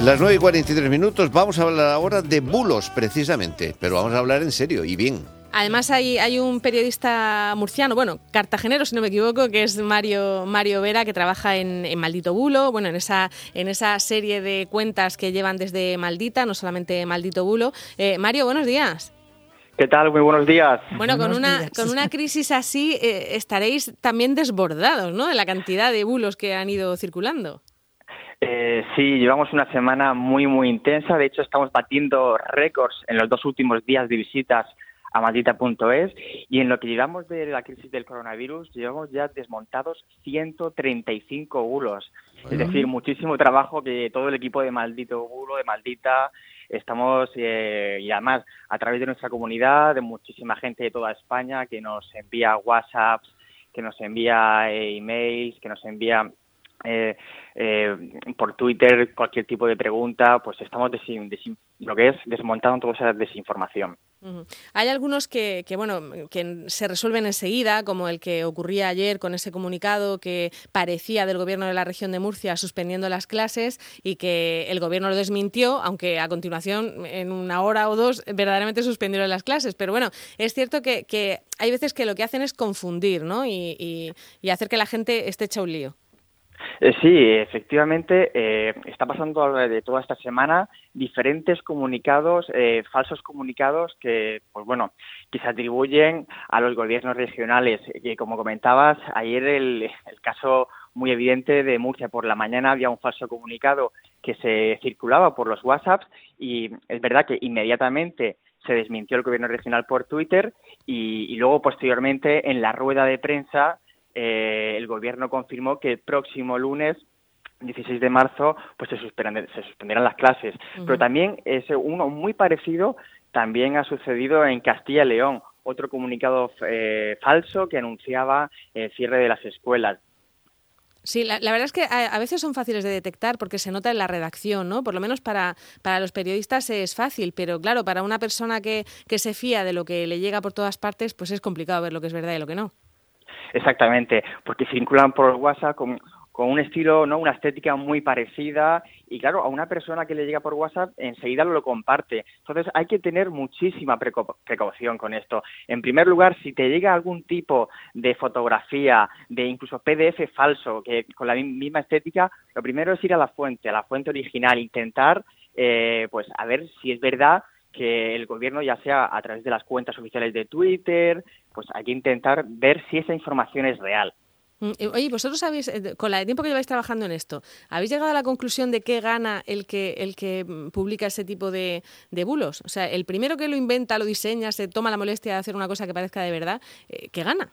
Las 9 y 43 minutos, vamos a hablar ahora de bulos precisamente, pero vamos a hablar en serio y bien. Además hay, hay, un periodista murciano, bueno, cartagenero si no me equivoco, que es Mario, Mario Vera, que trabaja en, Maldito Bulo, bueno, en esa, en esa serie de cuentas que llevan desde Maldita, no solamente Maldito Bulo. Eh, Mario, buenos días. ¿Qué tal? Muy buenos días. Bueno, con una, con una crisis así eh, estaréis también desbordados, ¿no? De la cantidad de bulos que han ido circulando. Eh, sí, llevamos una semana muy, muy intensa. De hecho, estamos batiendo récords en los dos últimos días de visitas a maldita.es y en lo que llevamos de la crisis del coronavirus llevamos ya desmontados 135 bulos. Es decir, muchísimo trabajo que todo el equipo de Maldito Bulo, de Maldita, estamos eh, y además a través de nuestra comunidad, de muchísima gente de toda España que nos envía WhatsApps, que nos envía eh, emails, que nos envía eh, eh, por Twitter cualquier tipo de pregunta, pues estamos lo que es desmontando toda esa desinformación. Hay algunos que, bueno, que se resuelven enseguida, como el que ocurría ayer con ese comunicado que parecía del gobierno de la región de Murcia suspendiendo las clases y que el gobierno lo desmintió, aunque a continuación, en una hora o dos, verdaderamente suspendieron las clases. Pero bueno, es cierto que, hay veces que lo que hacen es confundir ¿no? y, y hacer que la gente esté hecha un lío. Eh, sí, efectivamente, eh, está pasando de toda esta semana diferentes comunicados, eh, falsos comunicados que, pues bueno, que se atribuyen a los gobiernos regionales. Que, como comentabas, ayer el, caso muy evidente de Murcia por la mañana había un falso comunicado que se circulaba por los WhatsApps y es verdad que inmediatamente se desmintió el gobierno regional por Twitter y luego posteriormente en la rueda de prensa eh, el gobierno confirmó que el próximo lunes 16 de marzo pues se, suspenderán las clases. Pero también es uno muy parecido también ha sucedido en Castilla y León, otro comunicado eh, falso que anunciaba el cierre de las escuelas. Sí, la, verdad es que a, veces son fáciles de detectar porque se nota en la redacción, ¿no? Por lo menos para, para los periodistas es fácil, pero claro, para una persona que, que se fía de lo que le llega por todas partes, pues es complicado ver lo que es verdad y lo que no. Exactamente, porque circulan por WhatsApp con, con un estilo, ¿no? Una estética muy parecida y claro, a una persona que le llega por WhatsApp enseguida lo comparte. Entonces hay que tener muchísima precaución con esto. En primer lugar, si te llega algún tipo de fotografía, de incluso PDF falso, que con la misma estética, lo primero es ir a la fuente, a la fuente original, intentar, eh, pues, a ver si es verdad que el gobierno, ya sea a través de las cuentas oficiales de Twitter, pues hay que intentar ver si esa información es real. Mm, oye, vosotros habéis, eh, con el tiempo que lleváis trabajando en esto, ¿habéis llegado a la conclusión de qué gana el que, el que mm, publica ese tipo de, bulos? O sea, el primero que lo inventa, lo diseña, se toma la molestia de hacer una cosa que parezca de verdad, eh, ¿qué gana?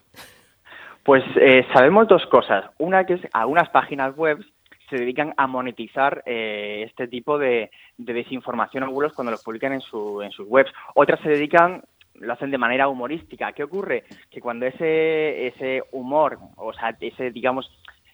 Pues eh, sabemos dos cosas. Una que es algunas páginas web se dedican a monetizar eh, este tipo de, desinformación o cuando los publican en, su, en sus webs. Otras se dedican lo hacen de manera humorística. ¿Qué ocurre? Que cuando ese, ese humor, o sea, ese, digamos,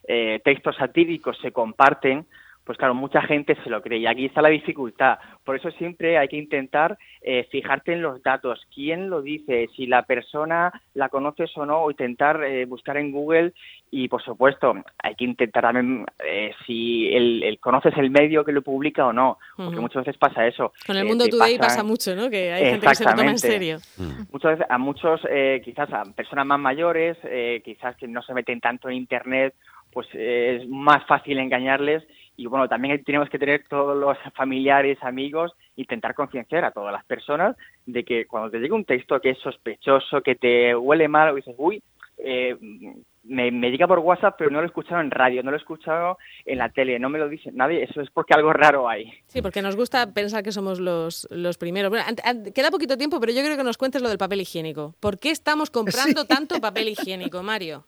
eh, textos satíricos se comparten, pues claro, mucha gente se lo cree y aquí está la dificultad. Por eso siempre hay que intentar eh, fijarte en los datos, quién lo dice, si la persona la conoces o no, o intentar eh, buscar en Google y, por supuesto, hay que intentar también eh, si el, conoces el medio que lo publica o no, porque muchas veces pasa eso. Con el mundo today pasa mucho, ¿no? Que hay gente que se lo toma en serio. Mm. Muchas veces a muchos, quizás a personas más mayores, quizás que no se meten tanto en Internet, pues es más fácil engañarles y bueno, también tenemos que tener todos los familiares, amigos, intentar concienciar a todas las personas de que cuando te llega un texto que es sospechoso, que te huele mal, o dices, uy, eh, me, llega por WhatsApp, pero no lo he escuchado en radio, no lo he escuchado en la tele, no me lo dice nadie, eso es porque algo raro hay. Sí, porque nos gusta pensar que somos los, los primeros. Bueno, queda poquito tiempo, pero yo creo que nos cuentes lo del papel higiénico. ¿Por qué estamos comprando tanto papel higiénico, Mario?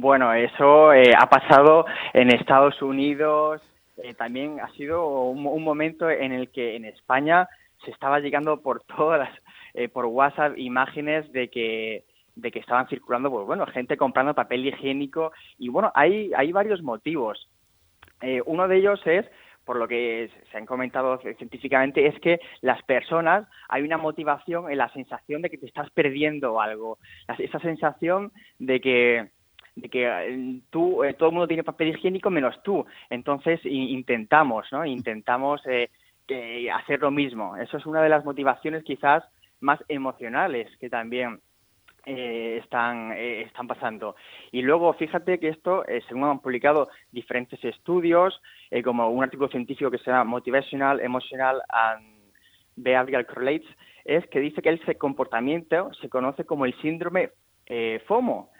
Bueno, eso eh, ha pasado en Estados Unidos, eh, también ha sido un, momento en el que en España se estaba llegando por todas eh, por WhatsApp imágenes de que de que estaban circulando, pues bueno, gente comprando papel higiénico y bueno, hay hay varios motivos. uno de ellos es por lo que se han comentado científicamente, es que las personas hay una motivación en la sensación de que te estás perdiendo algo, esa sensación de que de que eh, tú, todo el mundo tiene papel higiénico menos tú. Entonces intentamos, ¿no? Intentamos hacer lo mismo. Eso es una de las motivaciones quizás más emocionales que también eh, están, eh, están pasando. Y luego, fíjate que esto, eh, según han publicado diferentes estudios, como un artículo científico que se llama Motivational, Emotional and Behavioral Correlates, es que dice que ese comportamiento se conoce como el síndrome FOMO,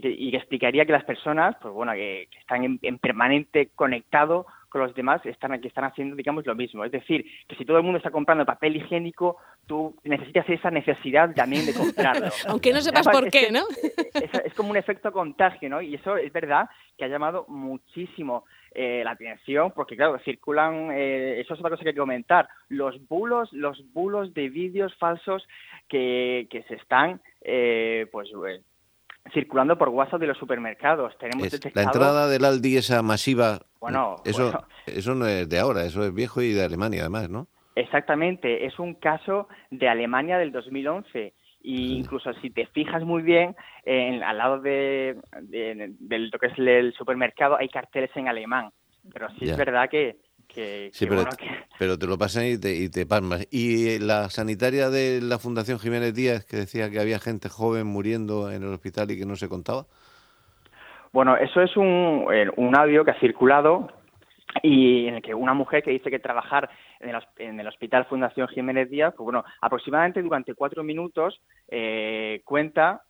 y que, explicaría que las personas, pues bueno, que, están en, en, permanente conectado con los demás están, que están haciendo, digamos, lo mismo. Es decir, que si todo el mundo está comprando papel higiénico, tú necesitas esa necesidad también de comprarlo. Aunque no sepas por qué, ¿no? Es, como un efecto contagio, ¿no? Y eso es verdad que ha llamado muchísimo eh, la atención, porque claro, circulan, eh, eso es otra cosa que hay que comentar, los bulos, los bulos de vídeos falsos que, que se están, eh, pues, circulando por WhatsApp de los supermercados. Tenemos La entrada del Aldi esa masiva, bueno, eso, eso no es de ahora, eso es viejo y de Alemania además, ¿no? Exactamente, es un caso de Alemania del 2011 y incluso si te fijas muy bien, en, al lado de, de, lo que es el supermercado hay carteles en alemán, pero sí es verdad que, sí, pero, te lo pasan y te, y te palmas. ¿Y la sanitaria de la Fundación Jiménez Díaz que decía que había gente joven muriendo en el hospital y que no se contaba? Bueno, eso es un, eh, un audio que ha circulado y en el que una mujer que dice que trabajar en el, en el Hospital Fundación Jiménez Díaz, pues bueno, aproximadamente durante cuatro minutos eh, cuenta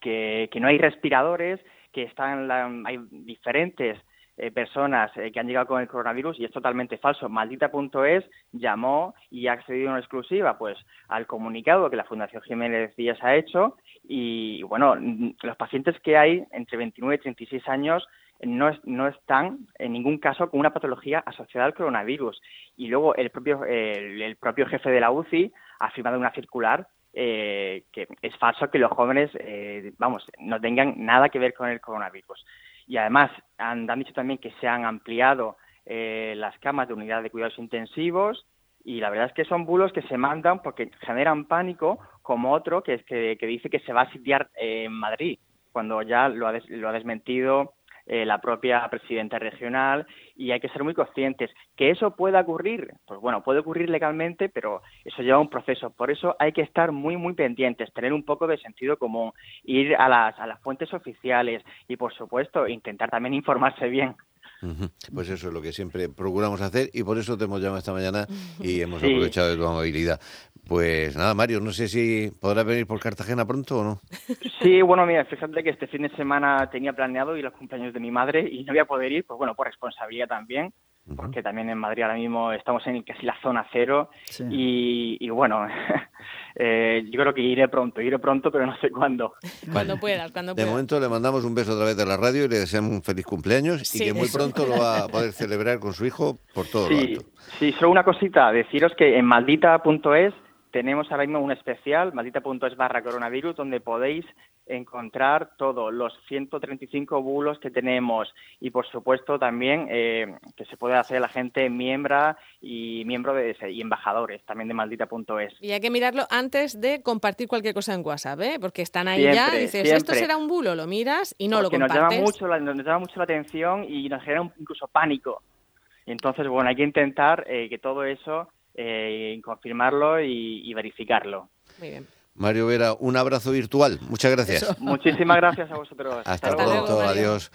que, que no hay respiradores, que están hay diferentes eh, personas eh, que han llegado con el coronavirus y es totalmente falso. Maldita.es llamó y ha accedido en exclusiva pues al comunicado que la Fundación Jiménez Díaz ha hecho y bueno, los pacientes que hay entre 29 y 36 años no, no están en ningún caso con una patología asociada al coronavirus. Y luego el propio, el, propio jefe de la UCI ha firmado una circular eh, que es falso que los jóvenes, vamos, no tengan nada que ver con el coronavirus y además han, dicho también que se han ampliado eh, las camas de unidad de cuidados intensivos y la verdad es que son bulos que se mandan porque generan pánico como otro que es que, dice que se va a sitiar en Madrid cuando ya lo ha, lo ha desmentido eh, la propia presidenta regional y hay que ser muy conscientes. ¿Que eso pueda ocurrir? Pues bueno, puede ocurrir legalmente, pero eso lleva un proceso. Por eso hay que estar muy, muy pendientes, tener un poco de sentido común, ir a las, a las fuentes oficiales y, por supuesto, intentar también informarse bien. Pues eso es lo que siempre procuramos hacer y por eso te hemos llamado esta mañana y hemos aprovechado de tu amabilidad. Pues nada, Mario, no sé si podrás venir por Cartagena pronto o no. Sí, bueno, mira, fíjate que este fin de semana tenía planeado ir a los cumpleaños de mi madre y no voy a poder ir, pues bueno, por responsabilidad también porque también en Madrid ahora mismo estamos en casi la zona cero y, bueno, eh, yo creo que iré pronto, iré pronto, pero no sé cuándo. Cuando puedas, cuando puedas. De momento le mandamos un beso otra vez de la radio y le deseamos un feliz cumpleaños y que muy pronto lo va a poder celebrar con su hijo por todo sí, lo alto. Sí, solo una cosita, deciros que en maldita.es tenemos ahora mismo un especial, maldita.es barra coronavirus, donde podéis encontrar todos los 135 bulos que tenemos y, por supuesto, también eh, que se puede hacer la gente miembro y miembro de y embajadores también de maldita.es. Y hay que mirarlo antes de compartir cualquier cosa en WhatsApp, ¿eh? porque están ahí ya, dices, esto será un bulo, lo miras y no lo compartes. Nos llama, mucho la, nos llama mucho la atención y nos genera incluso pánico. Entonces, bueno, hay que intentar eh, que todo eso eh, confirmarlo y, verificarlo. Muy bien. Mario Vera, un abrazo virtual. Muchas gracias. Muchísimas gracias a vosotros. Hasta, pronto, adiós.